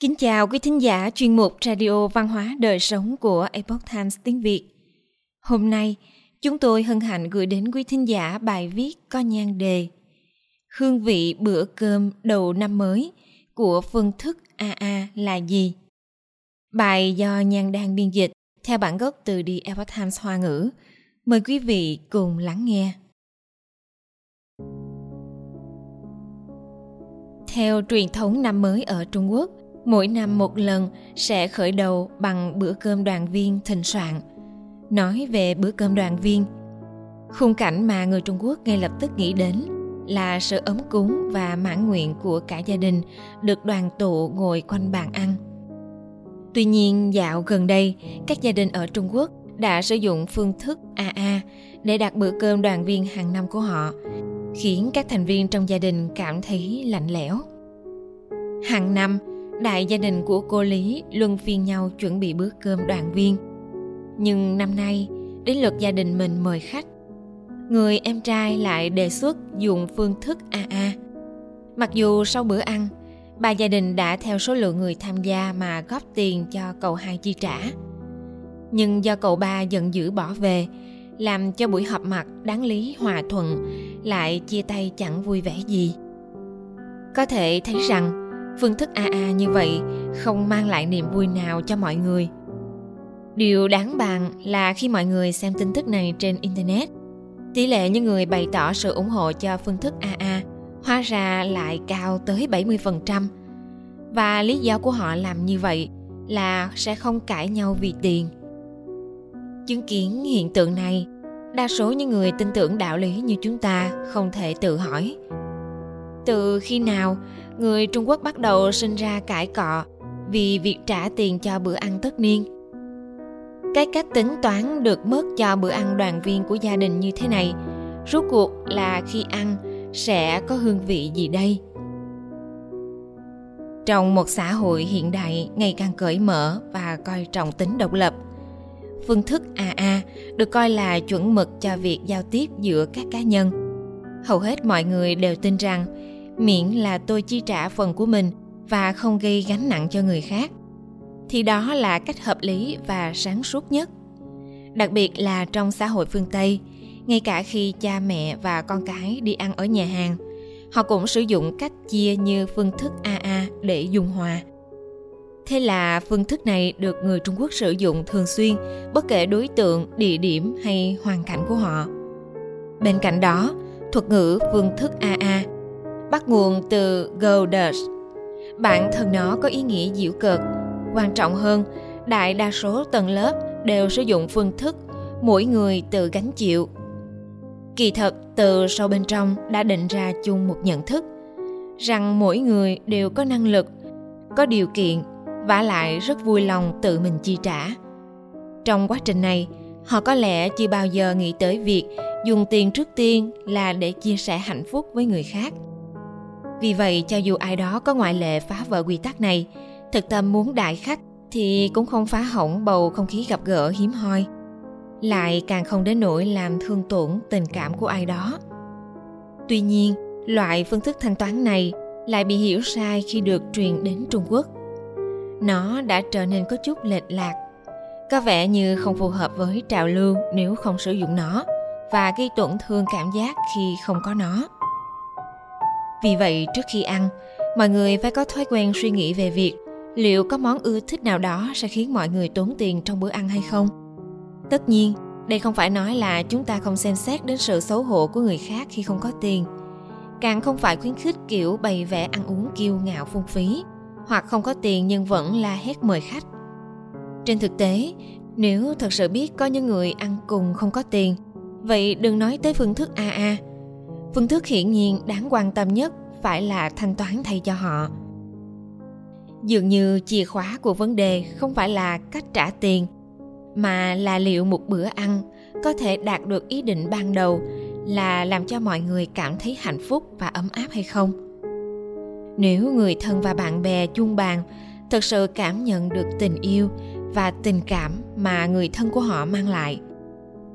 Kính chào quý thính giả chuyên mục Radio Văn hóa Đời Sống của Epoch Times tiếng Việt. Hôm nay, chúng tôi hân hạnh gửi đến quý thính giả bài viết có nhan đề Hương vị bữa cơm đầu năm mới của phương thức AA là gì? Bài do Nhan Đan biên dịch theo bản gốc từ The Epoch Times Hoa ngữ. Mời quý vị cùng lắng nghe. Theo truyền thống năm mới ở Trung Quốc, mỗi năm một lần sẽ khởi đầu bằng bữa cơm đoàn viên thịnh soạn. Nói về bữa cơm đoàn viên, khung cảnh mà người Trung Quốc ngay lập tức nghĩ đến là sự ấm cúng và mãn nguyện của cả gia đình được đoàn tụ ngồi quanh bàn ăn. Tuy nhiên, dạo gần đây, các gia đình ở Trung Quốc đã sử dụng phương thức AA để đặt bữa cơm đoàn viên hàng năm của họ, khiến các thành viên trong gia đình cảm thấy lạnh lẽo. Hàng năm, đại gia đình của cô Lý luân phiên nhau chuẩn bị bữa cơm đoàn viên. Nhưng năm nay, đến lượt gia đình mình mời khách. Người em trai lại đề xuất dùng phương thức AA. Mặc dù sau bữa ăn, bà gia đình đã theo số lượng người tham gia mà góp tiền cho cậu hai chi trả. Nhưng do cậu ba giận dữ bỏ về, làm cho buổi họp mặt đáng lý hòa thuận lại chia tay chẳng vui vẻ gì. Có thể thấy rằng phương thức AA như vậy không mang lại niềm vui nào cho mọi người. Điều đáng bàn là khi mọi người xem tin tức này trên Internet, tỷ lệ những người bày tỏ sự ủng hộ cho phương thức AA hóa ra lại cao tới 70%. Và lý do của họ làm như vậy là sẽ không cãi nhau vì tiền. Chứng kiến hiện tượng này, đa số những người tin tưởng đạo lý như chúng ta không thể tự hỏi từ khi nào người Trung Quốc bắt đầu sinh ra cãi cọ vì việc trả tiền cho bữa ăn tất niên. Cái cách tính toán được mất cho bữa ăn đoàn viên của gia đình như thế này, rốt cuộc là khi ăn sẽ có hương vị gì đây? Trong một xã hội hiện đại ngày càng cởi mở và coi trọng tính độc lập, phương thức AA được coi là chuẩn mực cho việc giao tiếp giữa các cá nhân. Hầu hết mọi người đều tin rằng miễn là tôi chi trả phần của mình và không gây gánh nặng cho người khác, thì đó là cách hợp lý và sáng suốt nhất. Đặc biệt là trong xã hội phương tây, ngay cả khi cha mẹ và con cái đi ăn ở nhà hàng, họ cũng sử dụng cách chia như phương thức aa để dung hòa. Thế là phương thức này được người trung quốc sử dụng thường xuyên, bất kể đối tượng, địa điểm hay hoàn cảnh của họ. Bên cạnh đó, thuật ngữ phương thức aa bắt nguồn từ Golders. Bản thân nó có ý nghĩa diễu cợt. Quan trọng hơn, đại đa số tầng lớp đều sử dụng phương thức mỗi người tự gánh chịu. Kỳ thật, từ sâu bên trong đã định ra chung một nhận thức rằng mỗi người đều có năng lực, có điều kiện và lại rất vui lòng tự mình chi trả. Trong quá trình này, họ có lẽ chưa bao giờ nghĩ tới việc dùng tiền trước tiên là để chia sẻ hạnh phúc với người khác – vì vậy cho dù ai đó có ngoại lệ phá vỡ quy tắc này, thực tâm muốn đại khách thì cũng không phá hỏng bầu không khí gặp gỡ hiếm hoi. Lại càng không đến nỗi làm thương tổn tình cảm của ai đó. Tuy nhiên, loại phương thức thanh toán này lại bị hiểu sai khi được truyền đến Trung Quốc. Nó đã trở nên có chút lệch lạc, có vẻ như không phù hợp với trào lưu nếu không sử dụng nó và gây tổn thương cảm giác khi không có nó vì vậy trước khi ăn, mọi người phải có thói quen suy nghĩ về việc liệu có món ưa thích nào đó sẽ khiến mọi người tốn tiền trong bữa ăn hay không. Tất nhiên, đây không phải nói là chúng ta không xem xét đến sự xấu hổ của người khác khi không có tiền. Càng không phải khuyến khích kiểu bày vẽ ăn uống kiêu ngạo phung phí, hoặc không có tiền nhưng vẫn la hét mời khách. Trên thực tế, nếu thật sự biết có những người ăn cùng không có tiền, vậy đừng nói tới phương thức AA, phương thức hiển nhiên đáng quan tâm nhất phải là thanh toán thay cho họ. Dường như chìa khóa của vấn đề không phải là cách trả tiền, mà là liệu một bữa ăn có thể đạt được ý định ban đầu là làm cho mọi người cảm thấy hạnh phúc và ấm áp hay không. Nếu người thân và bạn bè chung bàn thực sự cảm nhận được tình yêu và tình cảm mà người thân của họ mang lại,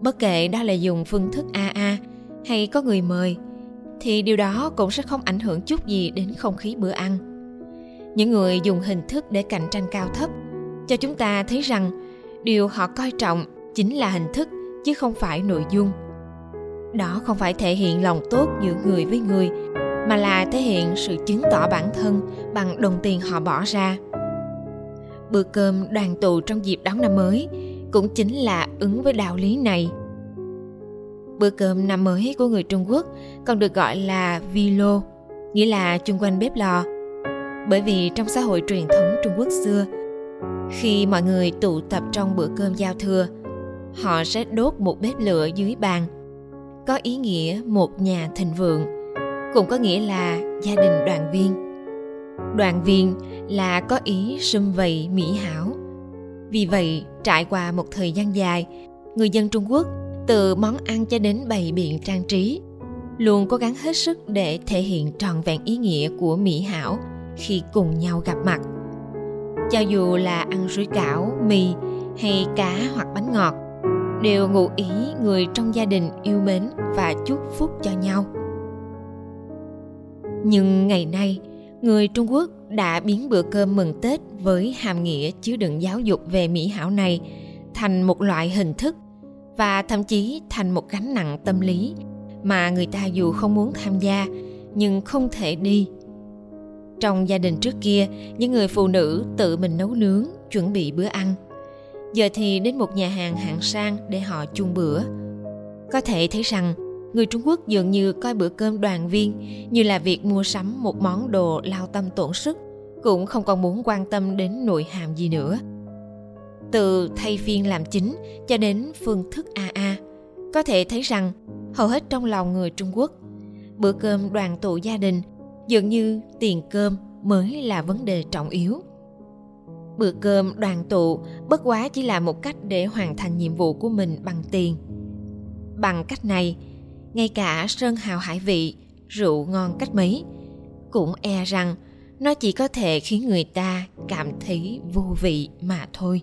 bất kể đó là dùng phương thức aa hay có người mời, thì điều đó cũng sẽ không ảnh hưởng chút gì đến không khí bữa ăn. Những người dùng hình thức để cạnh tranh cao thấp cho chúng ta thấy rằng điều họ coi trọng chính là hình thức chứ không phải nội dung. Đó không phải thể hiện lòng tốt giữa người với người, mà là thể hiện sự chứng tỏ bản thân bằng đồng tiền họ bỏ ra. Bữa cơm đoàn tụ trong dịp đón năm mới cũng chính là ứng với đạo lý này bữa cơm năm mới của người trung quốc còn được gọi là vi lô, nghĩa là chung quanh bếp lò. Bởi vì trong xã hội truyền thống trung quốc xưa khi mọi người tụ tập trong bữa cơm giao thừa họ sẽ đốt một bếp lửa dưới bàn có ý nghĩa một nhà thịnh vượng cũng có nghĩa là gia đình đoàn viên. Đoàn viên là có ý sum vầy mỹ hảo. Vì vậy trải qua một thời gian dài người dân trung quốc từ món ăn cho đến bày biện trang trí. Luôn cố gắng hết sức để thể hiện trọn vẹn ý nghĩa của mỹ hảo khi cùng nhau gặp mặt. Cho dù là ăn rưới cảo, mì hay cá hoặc bánh ngọt, đều ngụ ý người trong gia đình yêu mến và chúc phúc cho nhau. Nhưng ngày nay, người trung quốc đã biến bữa cơm mừng tết với hàm nghĩa chứa đựng giáo dục về mỹ hảo này thành một loại hình thức và thậm chí thành một gánh nặng tâm lý mà người ta dù không muốn tham gia, nhưng không thể đi. Trong gia đình trước kia, những người phụ nữ tự mình nấu nướng, chuẩn bị bữa ăn. Giờ thì đến một nhà hàng hạng sang để họ chung bữa. Có thể thấy rằng, người trung quốc dường như coi bữa cơm đoàn viên như là việc mua sắm một món đồ lao tâm tổn sức, cũng không còn muốn quan tâm đến nội hàm gì nữa từ thay phiên làm chính cho đến phương thức AA. Có thể thấy rằng hầu hết trong lòng người Trung Quốc, bữa cơm đoàn tụ gia đình dường như tiền cơm mới là vấn đề trọng yếu. Bữa cơm đoàn tụ bất quá chỉ là một cách để hoàn thành nhiệm vụ của mình bằng tiền. Bằng cách này, ngay cả sơn hào hải vị, rượu ngon cách mấy, cũng e rằng nó chỉ có thể khiến người ta cảm thấy vô vị mà thôi.